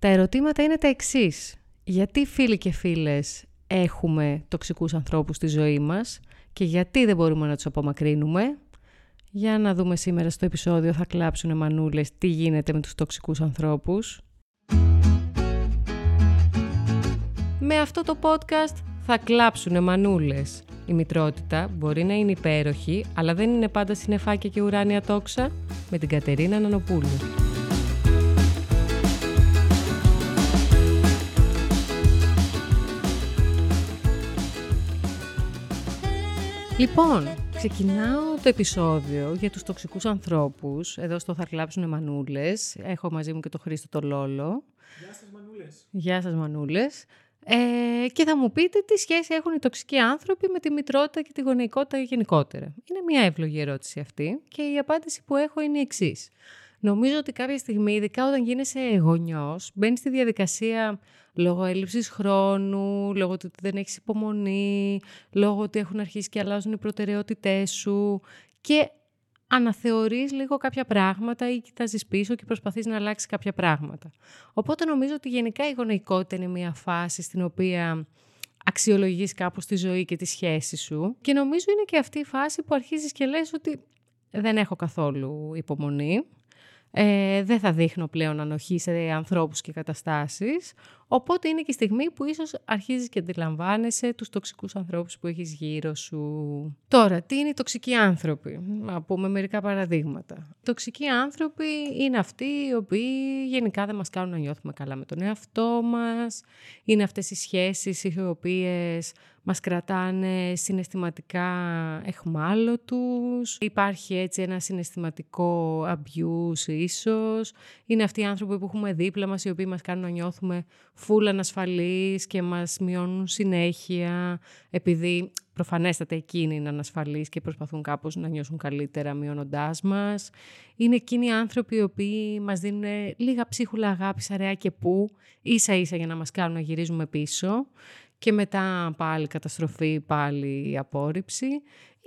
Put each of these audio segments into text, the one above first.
Τα ερωτήματα είναι τα εξής. Γιατί φίλοι και φίλες έχουμε τοξικούς ανθρώπους στη ζωή μας και γιατί δεν μπορούμε να τους απομακρύνουμε; Για να δούμε σήμερα στο επεισόδιο θα κλάψουν μανούλες τι γίνεται με τους τοξικούς ανθρώπους. Με αυτό το podcast θα κλάψουν μανούλες. Η μητρότητα μπορεί να είναι υπέροχη, αλλά δεν είναι πάντα συνεφάκια και ουράνια τόξα με την Κατερίνα Νανοπούλου. Λοιπόν, ξεκινάω το επεισόδιο για τους τοξικούς ανθρώπους. Εδώ στο θα κλάψουν μανούλες. Έχω μαζί μου και το Χρήστο το Λόλο. Γεια σας μανούλες. Γεια σας μανούλες. Ε, και θα μου πείτε τι σχέση έχουν οι τοξικοί άνθρωποι με τη μητρότητα και τη γονεϊκότητα γενικότερα. Είναι μια εύλογη ερώτηση αυτή και η απάντηση που έχω είναι η εξής. Νομίζω ότι κάποια στιγμή, ειδικά όταν γίνεσαι γονιός, μπαίνεις στη διαδικασία λόγω έλλειψης χρόνου, λόγω ότι δεν έχεις υπομονή, λόγω ότι έχουν αρχίσει και αλλάζουν οι προτεραιότητές σου και αναθεωρείς λίγο κάποια πράγματα ή κοιτάζεις πίσω και προσπαθείς να αλλάξεις κάποια πράγματα. Οπότε νομίζω ότι γενικά η γονεϊκότητα είναι μια φάση στην οποία αξιολογείς κάπως τη ζωή και τη σχέση σου και νομίζω είναι και αυτή η φάση που αρχίζεις και λες ότι δεν έχω καθόλου υπομονή, ε, δεν θα δείχνω πλέον ανοχή σε ανθρώπους και καταστάσεις, οπότε είναι και η στιγμή που ίσως αρχίζεις και αντιλαμβάνεσαι τους τοξικούς ανθρώπους που έχεις γύρω σου. Τώρα, τι είναι οι τοξικοί άνθρωποι, να πούμε μερικά παραδείγματα. Οι τοξικοί άνθρωποι είναι αυτοί οι οποίοι γενικά δεν μας κάνουν να νιώθουμε καλά με τον εαυτό μας, είναι αυτές οι σχέσεις οι οποίες μας κρατάνε συναισθηματικά εχμάλωτους. Υπάρχει έτσι ένα συναισθηματικό abuse ίσως. Είναι αυτοί οι άνθρωποι που έχουμε δίπλα μας, οι οποίοι μας κάνουν να νιώθουμε φουλ ανασφαλείς και μας μειώνουν συνέχεια, επειδή προφανέστατα εκείνοι είναι ανασφαλείς και προσπαθούν κάπως να νιώσουν καλύτερα μειώνοντάς μας. Είναι εκείνοι οι άνθρωποι οι οποίοι μας δίνουν λίγα ψίχουλα αγάπης, αραιά και πού, ίσα ίσα για να μας κάνουν να γυρίζουμε πίσω και μετά πάλι καταστροφή, πάλι απόρριψη.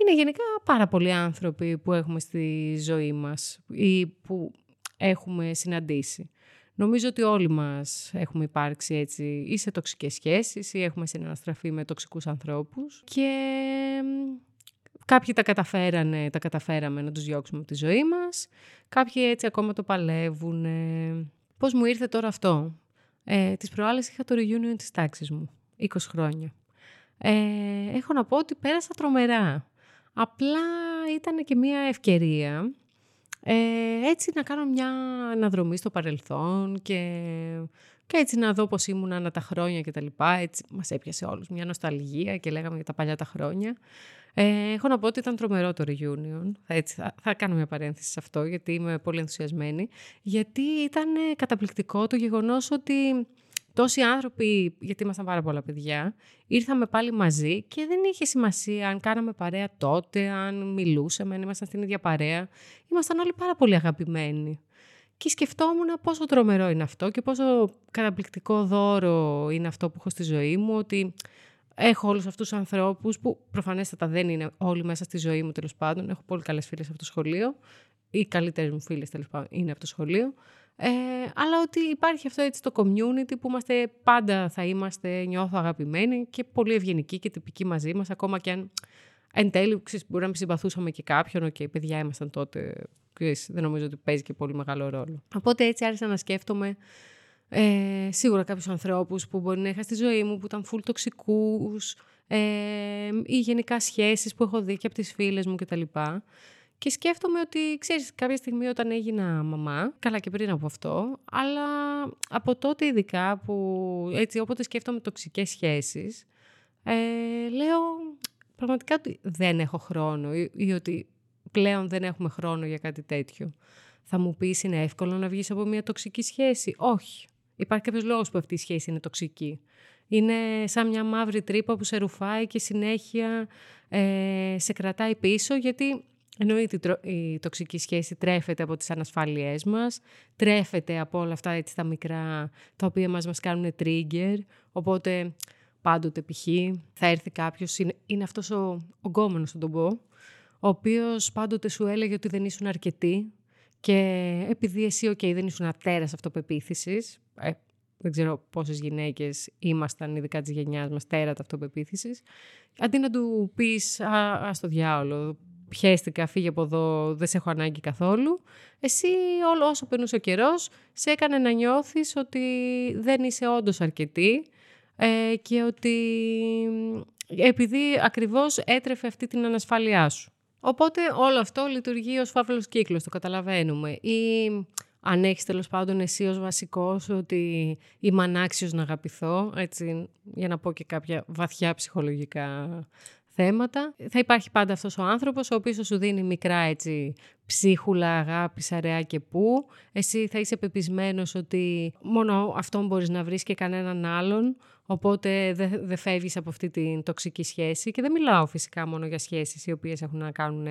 Είναι γενικά πάρα πολλοί άνθρωποι που έχουμε στη ζωή μας ή που έχουμε συναντήσει. Νομίζω ότι όλοι μας έχουμε υπάρξει έτσι ή σε τοξικές σχέσεις ή έχουμε συναναστραφεί με τοξικούς ανθρώπους και κάποιοι τα καταφέρανε, τα καταφέραμε να τους διώξουμε από τη ζωή μας, κάποιοι έτσι ακόμα το παλεύουν. Πώς μου ήρθε τώρα αυτό; Ε, τις προάλλες είχα το reunion της τάξης μου. 20 χρόνια. Ε, έχω να πω ότι πέρασα τρομερά. Απλά ήταν και μια ευκαιρία ε, έτσι να κάνω μια αναδρομή στο παρελθόν και, και έτσι να δω πώς ήμουν ανά τα χρόνια και τα λοιπά. Έτσι μας έπιασε όλους μια νοσταλγία και λέγαμε για τα παλιά τα χρόνια. Ε, έχω να πω ότι ήταν τρομερό το reunion. Έτσι, θα, θα κάνω μια παρένθεση σε αυτό γιατί είμαι πολύ ενθουσιασμένη. Γιατί ήταν καταπληκτικό το γεγονός ότι τόσοι άνθρωποι, γιατί ήμασταν πάρα πολλά παιδιά, ήρθαμε πάλι μαζί και δεν είχε σημασία αν κάναμε παρέα τότε, αν μιλούσαμε, αν ήμασταν στην ίδια παρέα. Ήμασταν όλοι πάρα πολύ αγαπημένοι. Και σκεφτόμουν πόσο τρομερό είναι αυτό και πόσο καταπληκτικό δώρο είναι αυτό που έχω στη ζωή μου, ότι έχω όλους αυτούς τους ανθρώπους που προφανέστατα δεν είναι όλοι μέσα στη ζωή μου τέλος πάντων. Έχω πολύ καλές φίλες από το σχολείο, οι καλύτερε μου φίλες τέλος πάντων είναι από το σχολείο. Ε, αλλά ότι υπάρχει αυτό έτσι το community που είμαστε, πάντα θα είμαστε, νιώθω αγαπημένοι και πολύ ευγενικοί και τυπικοί μαζί μας, ακόμα και αν εν τέλει ξέρεις, μπορεί να μην συμπαθούσαμε και κάποιον, και παιδιά ήμασταν τότε, ξέρεις, δεν νομίζω ότι παίζει και πολύ μεγάλο ρόλο. Οπότε έτσι άρχισα να σκέφτομαι ε, σίγουρα κάποιους ανθρώπους που μπορεί να είχα στη ζωή μου, που ήταν full τοξικούς, ε, ή γενικά σχέσεις που έχω δει και από τις φίλες μου κτλ. Και σκέφτομαι ότι, ξέρεις, κάποια στιγμή όταν έγινα μαμά, καλά και πριν από αυτό, αλλά από τότε ειδικά που, έτσι, όποτε σκέφτομαι τοξικές σχέσεις, ε, λέω πραγματικά ότι δεν έχω χρόνο ή, ή ότι πλέον δεν έχουμε χρόνο για κάτι τέτοιο. Θα μου πεις είναι εύκολο να βγεις από μια τοξική σχέση; Όχι. Υπάρχει κάποιος λόγος που αυτή η σχέση είναι τοξική. Είναι σαν μια μαύρη τρύπα που σε ρουφάει και συνέχεια ε, σε κρατάει πίσω γιατί Εννοείται η τοξική σχέση τρέφεται από τις ανασφάλειές μας, τρέφεται από όλα αυτά έτσι, τα μικρά τα οποία μας, μας κάνουν trigger, οπότε πάντοτε π.χ. θα έρθει κάποιος, είναι, είναι αυτός ο, ο γκόμενος, θα τον πω, ο οποίος πάντοτε σου έλεγε ότι δεν ήσουν αρκετή και επειδή εσύ, OK, okay, δεν ήσουν τέρας αυτοπεποίθησης, ε, δεν ξέρω πόσες γυναίκες ήμασταν, ειδικά της γενιάς μας, τέρατα αυτοπεποίθησης, αντί να του πεις «Α, στο διάολο, πιέστηκα, φύγε από εδώ, δεν σε έχω ανάγκη καθόλου», εσύ όλο όσο περνούσε ο καιρός, σε έκανε να νιώθεις ότι δεν είσαι όντως αρκετή ε, και ότι επειδή ακριβώς έτρεφε αυτή την ανασφάλειά σου. Οπότε όλο αυτό λειτουργεί ως φαύλος κύκλος, το καταλαβαίνουμε. Ή αν έχεις τέλος πάντων εσύ ως βασικός ότι είμαι ανάξιος να αγαπηθώ, έτσι, για να πω και κάποια βαθιά ψυχολογικά θέματα. Θα υπάρχει πάντα αυτός ο άνθρωπος, ο οποίος σου δίνει μικρά έτσι, ψίχουλα, αγάπη, αραιά και πού. Εσύ θα είσαι πεπισμένος ότι μόνο αυτόν μπορείς να βρεις και κανέναν άλλον, οπότε δεν δε φεύγεις από αυτή την τοξική σχέση. Και δεν μιλάω φυσικά μόνο για σχέσεις οι οποίες έχουν να κάνουν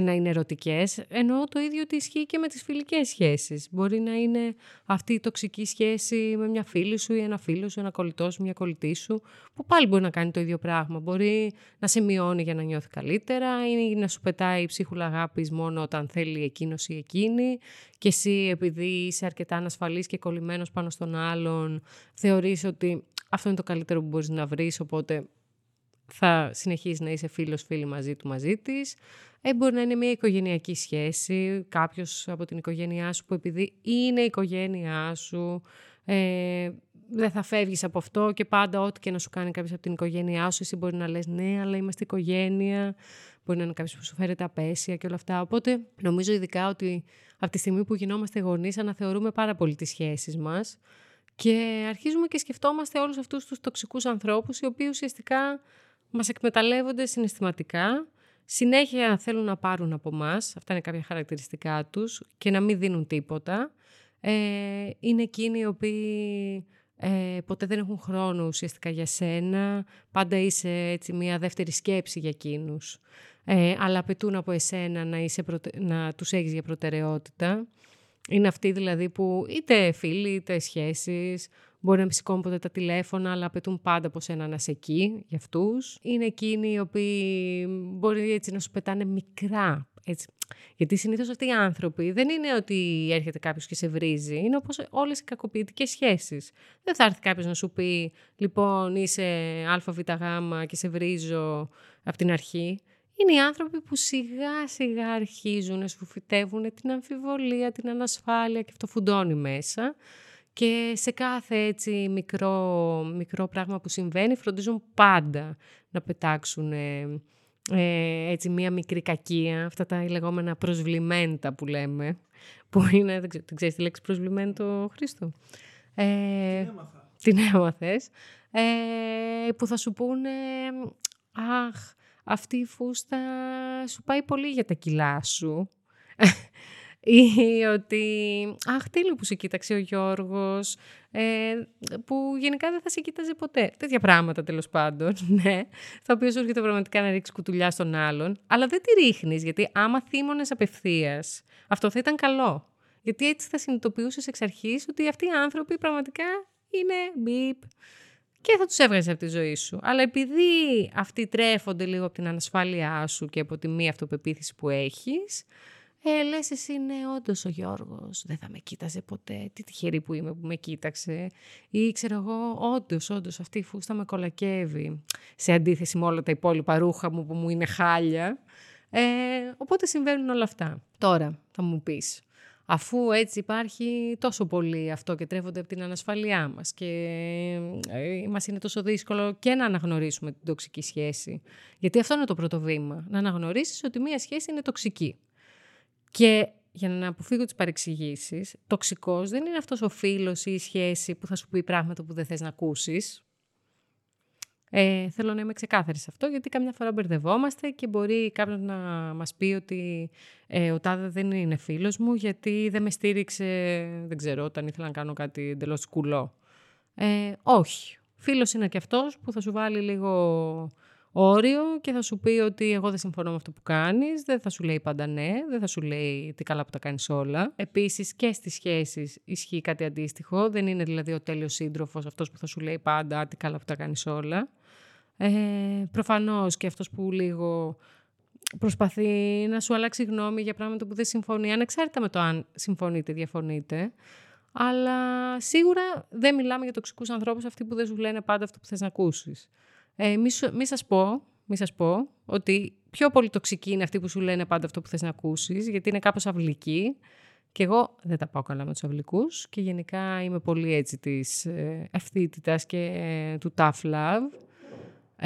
να είναι ερωτικές. Εννοώ το ίδιο ότι ισχύει και με τις φιλικές σχέσεις. Μπορεί να είναι αυτή η τοξική σχέση με μια φίλη σου ή ένα φίλο σου, ένα κολλητό σου, μια κολλητή σου, που πάλι μπορεί να κάνει το ίδιο πράγμα. Μπορεί να σε μειώνει για να νιώθει καλύτερα ή να σου πετάει ψίχουλα αγάπης μόνο όταν θέλει εκείνος ή εκείνη και εσύ επειδή είσαι αρκετά ανασφαλής και κολλημένος πάνω στον άλλον θεωρείς ότι αυτό είναι το καλύτερο που μπορείς να βρεις οπότε θα συνεχίσεις να είσαι φίλος φίλη μαζί του μαζί της. Ε, μπορεί να είναι μια οικογενειακή σχέση, κάποιος από την οικογένειά σου που επειδή είναι η οικογένειά σου, ε, δεν θα φεύγεις από αυτό και πάντα ό,τι και να σου κάνει κάποιος από την οικογένειά σου, εσύ μπορεί να λες ναι, αλλά είμαστε οικογένεια, μπορεί να είναι κάποιος που σου φέρεται απέσια και όλα αυτά. Οπότε νομίζω ειδικά ότι από τη στιγμή που γινόμαστε γονείς αναθεωρούμε πάρα πολύ τις σχέσεις μας και αρχίζουμε και σκεφτόμαστε όλους αυτούς τους τοξικούς ανθρώπους οι οποίοι ουσιαστικά μας εκμεταλλεύονται συναισθηματικά, συνέχεια θέλουν να πάρουν από μας, αυτά είναι κάποια χαρακτηριστικά τους, και να μην δίνουν τίποτα. Ε, είναι εκείνοι οι οποίοι ε, ποτέ δεν έχουν χρόνο ουσιαστικά για σένα, πάντα είσαι έτσι μια δεύτερη σκέψη για εκείνους. Ε, αλλά απαιτούν από εσένα να, είσαι να τους έχεις για προτεραιότητα. Είναι αυτοί δηλαδή που είτε φίλοι είτε σχέσεις Μπορεί να μην ποτέ τα τηλέφωνα, αλλά απαιτούν πάντα από σένα να είσαι εκεί για αυτούς. Είναι εκείνοι οι οποίοι μπορεί έτσι να σου πετάνε μικρά. Έτσι. Γιατί συνήθως αυτοί οι άνθρωποι δεν είναι ότι έρχεται κάποιος και σε βρίζει. Είναι όπως όλες οι κακοποιητικές σχέσεις. Δεν θα έρθει κάποιος να σου πει, Λοιπόν, είσαι ΑΒΓ και σε βρίζω από την αρχή. Είναι οι άνθρωποι που σιγά σιγά αρχίζουν να σου φυτεύουν την αμφιβολία, την ανασφάλεια και αυτό φουντώνει μέσα. Και σε κάθε έτσι μικρό, μικρό πράγμα που συμβαίνει φροντίζουν πάντα να πετάξουν ε, ε, έτσι μία μικρή κακία, αυτά τα λεγόμενα προσβλημέντα που λέμε, που είναι, δεν, ξέρω, ξέρεις τη λέξη προσβλημέντο, Χρήστο; Ε, την έμαθα. Την έμαθες. Ε, που θα σου πούνε, αχ, αυτή η φούστα σου πάει πολύ για τα κιλά σου ή ότι «Αχ, τέλειο που σε κοίταξε ο Γιώργος», ε, που γενικά δεν θα σε κοίταζε ποτέ. Τέτοια πράγματα τέλος πάντων, ναι, τα οποία σου έρχεται πραγματικά να ρίξει κουτουλιά στον άλλον, αλλά δεν τη ρίχνεις, γιατί άμα θύμωνες απευθείας, αυτό θα ήταν καλό. Γιατί έτσι θα συνειδητοποιούσες εξ αρχής ότι αυτοί οι άνθρωποι πραγματικά είναι μπιπ και θα τους έβγαζες από τη ζωή σου. Αλλά επειδή αυτοί τρέφονται λίγο από την ανασφάλειά σου και από τη μία αυτοπεποίθηση που έχεις, ε, λες εσύ ναι, όντως ο Γιώργος δεν θα με κοίταζε ποτέ. Τι τυχερή που είμαι που με κοίταξε. Ή ξέρω εγώ, όντως, όντως αυτή η φούστα με κολακεύει. Σε αντίθεση με όλα τα υπόλοιπα ρούχα μου που μου είναι χάλια. Ε, οπότε συμβαίνουν όλα αυτά. Τώρα θα μου πεις, αφού έτσι υπάρχει τόσο πολύ αυτό και τρέφονται από την ανασφαλειά μας και ε, μας είναι τόσο δύσκολο και να αναγνωρίσουμε την τοξική σχέση. Γιατί αυτό είναι το πρώτο βήμα, να αναγνωρίσεις ότι μία σχέση είναι τοξική. Και για να αποφύγω τις παρεξηγήσεις, τοξικός δεν είναι αυτός ο φίλος ή η σχέση που θα σου πει πράγματα που δεν θες να ακούσεις. Ε, θέλω να είμαι ξεκάθαρη σε αυτό, γιατί καμιά φορά μπερδευόμαστε και μπορεί κάποιος να μας πει ότι ε, ο Τάδε δεν είναι φίλος μου, γιατί δεν με στήριξε, δεν ξέρω, όταν ήθελα να κάνω κάτι εντελώς σκουλό. Ε, όχι. Φίλος είναι και αυτός που θα σου βάλει λίγο όριο και θα σου πει ότι εγώ δεν συμφωνώ με αυτό που κάνεις, δεν θα σου λέει πάντα ναι, δεν θα σου λέει τι καλά που τα κάνεις όλα. Επίσης και στις σχέσεις ισχύει κάτι αντίστοιχο, δεν είναι δηλαδή ο τέλειος σύντροφος αυτός που θα σου λέει πάντα τι καλά που τα κάνεις όλα. Ε, προφανώς και αυτός που λίγο προσπαθεί να σου αλλάξει γνώμη για πράγματα που δεν συμφωνεί, ανεξάρτητα με το αν συμφωνείτε ή διαφωνείτε. Αλλά σίγουρα δεν μιλάμε για τοξικούς ανθρώπους αυτοί που δεν σου λένε πάντα αυτό που θες να ακούσεις. Ε, μη, μη σας πω, μη σας πω ότι πιο πολύ τοξικοί είναι αυτοί που σου λένε πάντα αυτό που θες να ακούσεις, γιατί είναι κάπως αυλικοί. Και εγώ δεν τα πάω καλά με τους αυλικούς και γενικά είμαι πολύ έτσι της ε, ευθύτητας και ε, του tough love.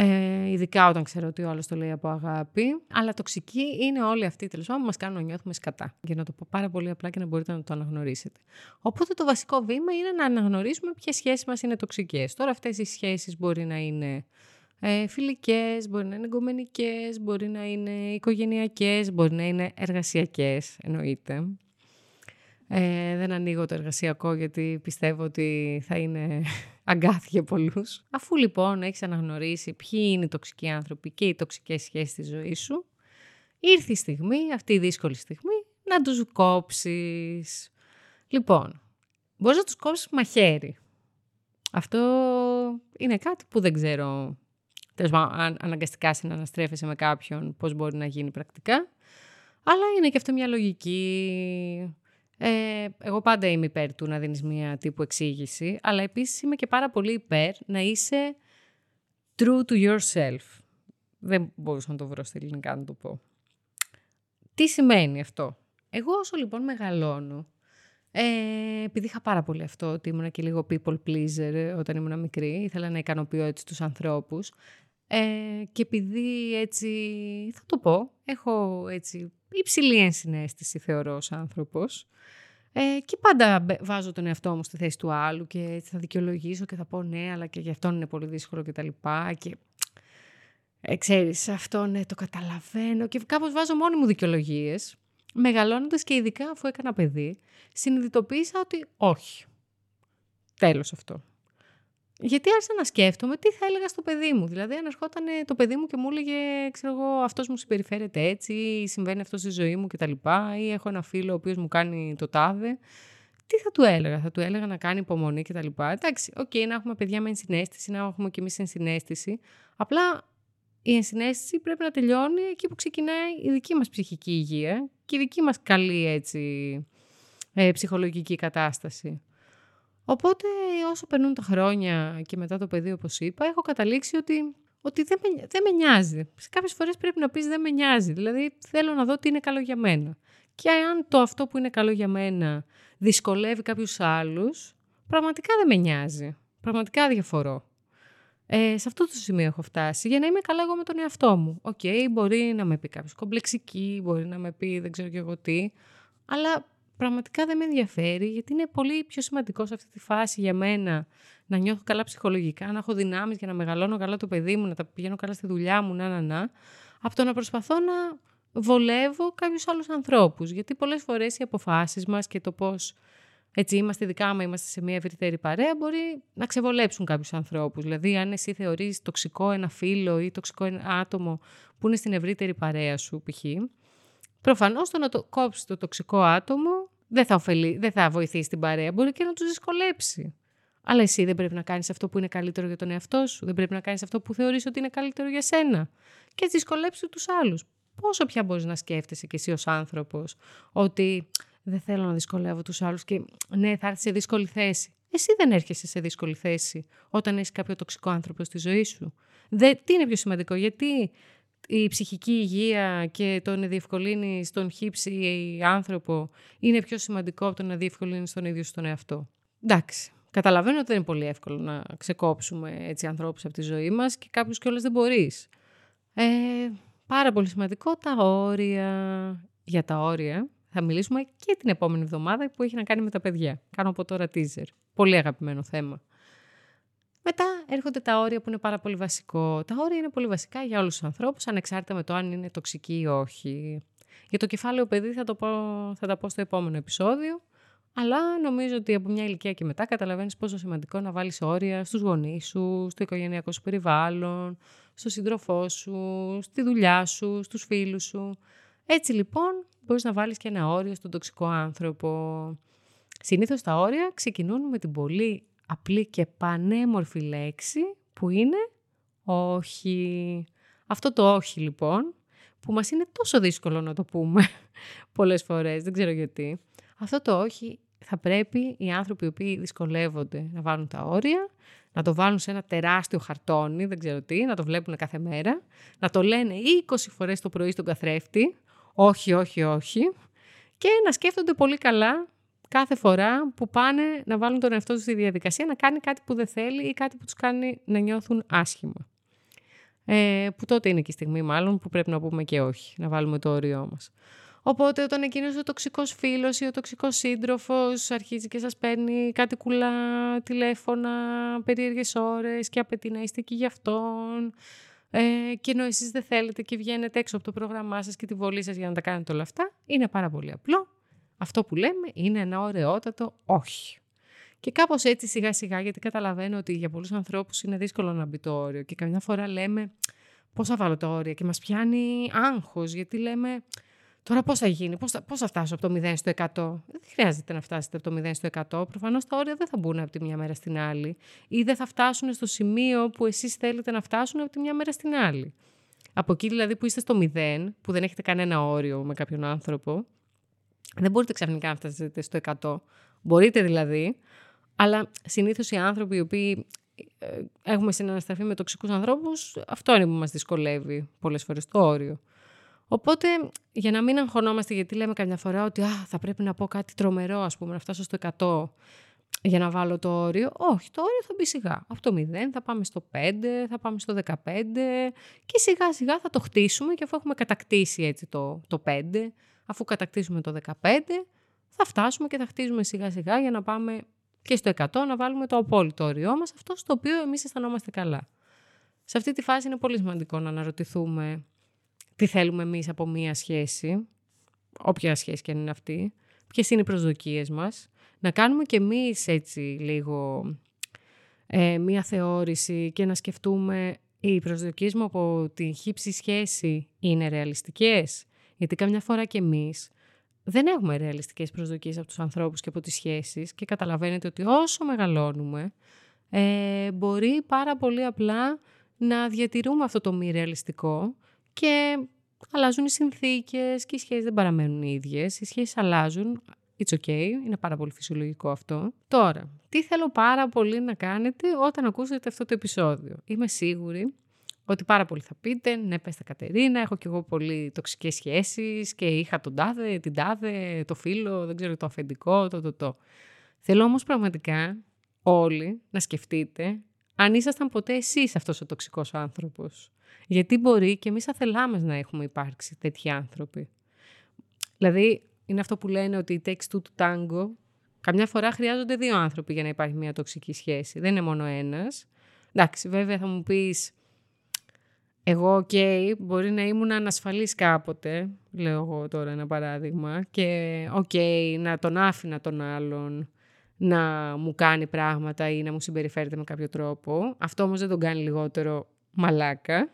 Ε, ειδικά όταν ξέρω ότι ο άλλος το λέει από αγάπη. Αλλά τοξική είναι όλοι αυτοί τέλος πάντων που μας κάνουν να νιώθουμε σκατά. Για να το πω πάρα πολύ απλά και να μπορείτε να το αναγνωρίσετε. Οπότε το βασικό βήμα είναι να αναγνωρίσουμε ποιες σχέσεις μας είναι τοξικές. Τώρα αυτές οι σχέσεις μπορεί να είναι ε, φιλικές, μπορεί να είναι εγκομενικές, μπορεί να είναι οικογενειακές, μπορεί να είναι εργασιακές, εννοείται. Ε, δεν ανοίγω το εργασιακό γιατί πιστεύω ότι θα είναι αγκάθι για πολλούς. Αφού λοιπόν έχεις αναγνωρίσει ποιοι είναι οι τοξικοί άνθρωποι και οι τοξικές σχέσεις στη ζωής σου, ήρθε η στιγμή, αυτή η δύσκολη στιγμή, να τους κόψεις. Λοιπόν, μπορείς να τους κόψεις μαχαίρι. Αυτό είναι κάτι που δεν ξέρω αν αναγκαστικά συναναστρέφεσαι με κάποιον πώς μπορεί να γίνει πρακτικά. Αλλά είναι και αυτό μια λογική ε, εγώ πάντα είμαι υπέρ του να δίνεις μία τύπου εξήγηση, αλλά επίσης είμαι και πάρα πολύ υπέρ να είσαι true to yourself. Δεν μπορούσα να το βρω στα ελληνικά να το πω. Τι σημαίνει αυτό; Εγώ όσο λοιπόν μεγαλώνω, ε, επειδή είχα πάρα πολύ αυτό, ότι ήμουν και λίγο people pleaser όταν ήμουν μικρή, ήθελα να ικανοποιώ έτσι τους ανθρώπους, ε, και επειδή έτσι, θα το πω, έχω έτσι υψηλή ενσυναίσθηση θεωρώ ως άνθρωπος, ε, και πάντα βάζω τον εαυτό μου στη θέση του άλλου και θα δικαιολογήσω και θα πω ναι, αλλά και γι' αυτόν είναι πολύ δύσκολο και τα λοιπά. Και ε, ξέρεις, αυτό ναι, το καταλαβαίνω και κάπως βάζω μόνη μου δικαιολογίες. Μεγαλώνοντας και ειδικά αφού έκανα παιδί, συνειδητοποίησα ότι όχι. Τέλος αυτό. Γιατί άρχισα να σκέφτομαι τι θα έλεγα στο παιδί μου. Δηλαδή, αν ερχόταν το παιδί μου και μου έλεγε, ξέρω εγώ, αυτός μου συμπεριφέρεται έτσι, ή συμβαίνει αυτό στη ζωή μου κτλ. Ή έχω ένα φίλο ο οποίος μου κάνει το τάδε. Τι θα του έλεγα, θα του έλεγα να κάνει υπομονή κτλ. Εντάξει, OK, okay, να έχουμε παιδιά με ενσυναίσθηση, να έχουμε κι εμείς ενσυναίσθηση. Απλά η ενσυναίσθηση πρέπει να τελειώνει εκεί που ξεκινάει η δική μας ψυχική υγεία και η δική μας καλή έτσι, ε, ψυχολογική κατάσταση. Οπότε όσο περνούν τα χρόνια και μετά το παιδί όπως είπα, έχω καταλήξει ότι, ότι δεν, με, δεν με νοιάζει. Σε κάποιες φορές πρέπει να πεις δεν με νοιάζει. Δηλαδή θέλω να δω τι είναι καλό για μένα. Και αν το αυτό που είναι καλό για μένα δυσκολεύει κάποιους άλλους, πραγματικά δεν με νοιάζει. Πραγματικά αδιαφορώ. Ε, σε αυτό το σημείο έχω φτάσει για να είμαι καλά εγώ με τον εαυτό μου. OK, okay, μπορεί να με πει κάποιος κομπλεξική, μπορεί να με πει δεν ξέρω και εγώ τι, αλλά πραγματικά δεν με ενδιαφέρει, γιατί είναι πολύ πιο σημαντικό σε αυτή τη φάση για μένα να νιώθω καλά ψυχολογικά, να έχω δυνάμεις για να μεγαλώνω καλά το παιδί μου, να τα πηγαίνω καλά στη δουλειά μου, να, να, να, από το να προσπαθώ να βολεύω κάποιους άλλους ανθρώπους. Γιατί πολλές φορές οι αποφάσεις μας και το πώς έτσι είμαστε, ειδικά άμα είμαστε σε μια ευρύτερη παρέα, μπορεί να ξεβολέψουν κάποιους ανθρώπους. Δηλαδή, αν εσύ θεωρείς τοξικό ένα φίλο ή τοξικό ένα άτομο που είναι στην ευρύτερη παρέα σου, π.χ., Προφανώς το να το κόψει το τοξικό άτομο δεν θα, ωφελεί, δεν θα βοηθήσει την παρέα. Μπορεί και να τους δυσκολέψει. Αλλά εσύ δεν πρέπει να κάνεις αυτό που είναι καλύτερο για τον εαυτό σου. Δεν πρέπει να κάνεις αυτό που θεωρείς ότι είναι καλύτερο για σένα. Και δυσκολέψει τους άλλους. Πόσο πια μπορείς να σκέφτεσαι κι εσύ ως άνθρωπος ότι δεν θέλω να δυσκολεύω τους άλλους και ναι, θα έρθει σε δύσκολη θέση. Εσύ δεν έρχεσαι σε δύσκολη θέση όταν έχεις κάποιο τοξικό άνθρωπο στη ζωή σου. Δεν, τι είναι πιο σημαντικό, γιατί η ψυχική υγεία και το να διευκολύνει στον χύψη άνθρωπο είναι πιο σημαντικό από το να διευκολύνει τον ίδιο στον εαυτό. Εντάξει. Καταλαβαίνω ότι δεν είναι πολύ εύκολο να ξεκόψουμε έτσι ανθρώπους από τη ζωή μας και κάποιους κιόλας δεν μπορείς. Ε, πάρα πολύ σημαντικό τα όρια. Για τα όρια θα μιλήσουμε και την επόμενη εβδομάδα που έχει να κάνει με τα παιδιά. Κάνω από τώρα teaser. Πολύ αγαπημένο θέμα. Μετά έρχονται τα όρια που είναι πάρα πολύ βασικό. Τα όρια είναι πολύ βασικά για όλους τους ανθρώπους, ανεξάρτητα με το αν είναι τοξική ή όχι. Για το κεφάλαιο παιδί θα, το πω, θα τα πω στο επόμενο επεισόδιο. Αλλά νομίζω ότι από μια ηλικία και μετά καταλαβαίνεις πόσο σημαντικό να βάλεις όρια στους γονείς σου, στο οικογενειακό σου περιβάλλον, στο σύντροφό σου, στη δουλειά σου, στους φίλους σου. Έτσι λοιπόν μπορείς να βάλεις και ένα όριο στον τοξικό άνθρωπο. Συνήθως τα όρια ξεκινούν με την πολύ απλή και πανέμορφη λέξη που είναι όχι. Αυτό το όχι λοιπόν, που μας είναι τόσο δύσκολο να το πούμε πολλές φορές, δεν ξέρω γιατί. Αυτό το όχι θα πρέπει οι άνθρωποι οι οποίοι δυσκολεύονται να βάλουν τα όρια, να το βάλουν σε ένα τεράστιο χαρτόνι, δεν ξέρω τι, να το βλέπουν κάθε μέρα, να το λένε 20 φορές το πρωί στον καθρέφτη, όχι, όχι, όχι, και να σκέφτονται πολύ καλά κάθε φορά που πάνε να βάλουν τον εαυτό τους στη διαδικασία να κάνει κάτι που δεν θέλει ή κάτι που τους κάνει να νιώθουν άσχημα. Ε, που τότε είναι και η στιγμή μάλλον που πρέπει να πούμε και όχι, να βάλουμε το όριό μας. Οπότε όταν εκείνος ο τοξικός φίλος ή ο τοξικός σύντροφος αρχίζει και σας παίρνει κάτι κουλά τηλέφωνα, περίεργες ώρες και απαιτεί να είστε εκεί για αυτόν ε, και ενώ εσείς δεν θέλετε και βγαίνετε έξω από το πρόγραμμά σας και τη βολή σας για να τα κάνετε όλα αυτά, είναι πάρα πολύ απλό. Αυτό που λέμε είναι ένα ωραιότατο όχι. Και κάπως έτσι σιγά σιγά, γιατί καταλαβαίνω ότι για πολλούς ανθρώπους είναι δύσκολο να μπει το όριο και καμιά φορά λέμε πώς θα βάλω τα όρια και μας πιάνει άγχος, γιατί λέμε τώρα πώς θα γίνει, πώς θα, πώς θα φτάσω από το 0 στο 100. Δεν χρειάζεται να φτάσετε από το 0 στο 100. Προφανώς τα όρια δεν θα μπουν από τη μια μέρα στην άλλη ή δεν θα φτάσουν στο σημείο που εσείς θέλετε να φτάσουν από τη μια μέρα στην άλλη. Από εκεί δηλαδή που είστε στο 0, που δεν έχετε κανένα όριο με κάποιον άνθρωπο, δεν μπορείτε ξαφνικά να φτάσετε στο 100. Μπορείτε δηλαδή, αλλά συνήθως οι άνθρωποι οι οποίοι ε, έχουμε συναναστραφεί με τοξικούς ανθρώπους, αυτό είναι που μας δυσκολεύει πολλές φορές το όριο. Οπότε, για να μην αγχωνόμαστε, γιατί λέμε καμιά φορά ότι Α, θα πρέπει να πω κάτι τρομερό, ας πούμε, να φτάσω στο 100 για να βάλω το όριο. Όχι, το όριο θα μπει σιγά. Από το 0 θα πάμε στο 5, θα πάμε στο 15 και σιγά σιγά θα το χτίσουμε και αφού έχουμε κατακτήσει έτσι το, το 5, αφού κατακτήσουμε το 15, θα φτάσουμε και θα χτίζουμε σιγά σιγά για να πάμε και στο 100 να βάλουμε το απόλυτο όριό μας, αυτό στο οποίο εμείς αισθανόμαστε καλά. Σε αυτή τη φάση είναι πολύ σημαντικό να αναρωτηθούμε τι θέλουμε εμείς από μία σχέση, όποια σχέση και αν είναι αυτή, ποιες είναι οι προσδοκίες μας, να κάνουμε και εμείς έτσι λίγο ε, μία θεώρηση και να σκεφτούμε οι προσδοκίες μου από την χύψη σχέση είναι ρεαλιστικές; Γιατί καμιά φορά και εμείς δεν έχουμε ρεαλιστικές προσδοκίες από τους ανθρώπους και από τις σχέσεις και καταλαβαίνετε ότι όσο μεγαλώνουμε ε, μπορεί πάρα πολύ απλά να διατηρούμε αυτό το μη ρεαλιστικό και αλλάζουν οι συνθήκες και οι σχέσεις δεν παραμένουν οι ίδιες. Οι σχέσεις αλλάζουν, it's okay, είναι πάρα πολύ φυσιολογικό αυτό. Τώρα, τι θέλω πάρα πολύ να κάνετε όταν ακούσετε αυτό το επεισόδιο. Είμαι σίγουρη ότι πάρα πολύ θα πείτε, ναι πέστε Κατερίνα, έχω κι εγώ πολύ τοξικές σχέσεις και είχα τον τάδε, την τάδε, το φίλο, δεν ξέρω το αφεντικό, το το το. Θέλω όμως πραγματικά όλοι να σκεφτείτε αν ήσασταν ποτέ εσείς αυτός ο τοξικός άνθρωπος. Γιατί μπορεί και εμείς άθελά μας να έχουμε υπάρξει τέτοιοι άνθρωποι. Δηλαδή, είναι αυτό που λένε ότι η takes two to tango. Καμιά φορά χρειάζονται δύο άνθρωποι για να υπάρχει μια τοξική σχέση. Δεν είναι μόνο ένας. Εντάξει, βέβαια θα μου πεις, εγώ, OK, okay, μπορεί να ήμουν ανασφαλής κάποτε, λέω εγώ τώρα ένα παράδειγμα, και OK, okay, να τον άφηνα τον άλλον να μου κάνει πράγματα ή να μου συμπεριφέρεται με κάποιο τρόπο. Αυτό όμως δεν τον κάνει λιγότερο μαλάκα.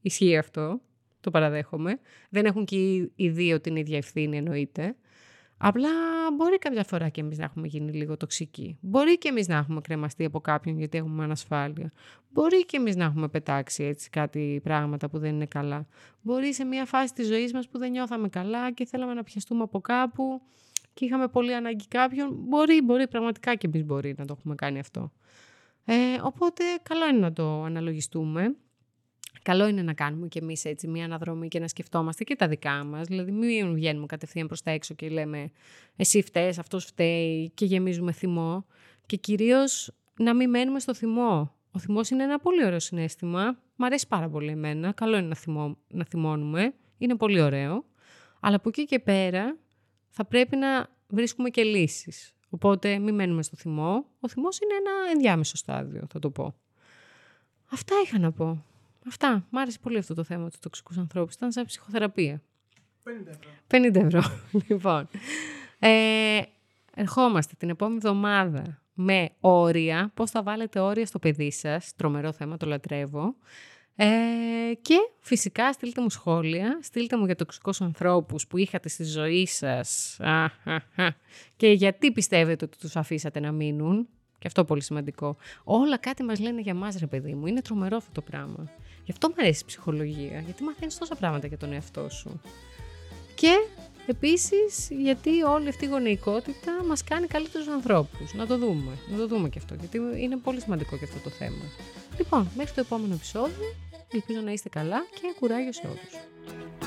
Ισχύει αυτό, το παραδέχομαι. Δεν έχουν και οι δύο την ίδια ευθύνη εννοείται. Απλά μπορεί κάποια φορά και εμείς να έχουμε γίνει λίγο τοξικοί. Μπορεί και εμείς να έχουμε κρεμαστεί από κάποιον γιατί έχουμε ανασφάλεια. Μπορεί και εμείς να έχουμε πετάξει έτσι κάτι πράγματα που δεν είναι καλά. Μπορεί σε μια φάση της ζωής μας που δεν νιώθαμε καλά και θέλαμε να πιαστούμε από κάπου και είχαμε πολύ ανάγκη κάποιον. Μπορεί, μπορεί, πραγματικά και εμείς μπορεί να το έχουμε κάνει αυτό. Ε, οπότε καλό είναι να το αναλογιστούμε Καλό είναι να κάνουμε κι εμείς έτσι μια αναδρομή και να σκεφτόμαστε και τα δικά μας. Δηλαδή μην βγαίνουμε κατευθείαν προς τα έξω και λέμε εσύ φταίς, αυτός φταίει και γεμίζουμε θυμό. Και κυρίως να μην μένουμε στο θυμό. Ο θυμός είναι ένα πολύ ωραίο συνέστημα. Μ' αρέσει πάρα πολύ εμένα. Καλό είναι να, θυμώ, να θυμώνουμε. Είναι πολύ ωραίο. Αλλά από εκεί και πέρα θα πρέπει να βρίσκουμε και λύσεις. Οπότε μην μένουμε στο θυμό. Ο θυμός είναι ένα ενδιάμεσο στάδιο, θα το πω. Αυτά είχα να πω. Αυτά. Μ' άρεσε πολύ αυτό το θέμα τους τοξικούς ανθρώπους. Ήταν σαν ψυχοθεραπεία. 50 ευρώ. 50 ευρώ. λοιπόν. Ε, ερχόμαστε την επόμενη εβδομάδα με όρια. Πώς θα βάλετε όρια στο παιδί σας. Τρομερό θέμα, το λατρεύω. Ε, και φυσικά στείλτε μου σχόλια, στείλτε μου για τοξικούς ανθρώπους που είχατε στη ζωή σας και γιατί πιστεύετε ότι τους αφήσατε να μείνουν. Και αυτό πολύ σημαντικό. Όλα κάτι μας λένε για μας ρε παιδί μου. Είναι τρομερό αυτό το πράγμα. Γι' αυτό μου αρέσει η ψυχολογία, γιατί μαθαίνεις τόσα πράγματα για τον εαυτό σου. Και Επίσης, γιατί όλη αυτή η γονεϊκότητα μας κάνει καλύτερους ανθρώπους. Να το δούμε, να το δούμε και αυτό, γιατί είναι πολύ σημαντικό και αυτό το θέμα. Λοιπόν, μέχρι το επόμενο επεισόδιο, ελπίζω να είστε καλά και κουράγιο σε όλους.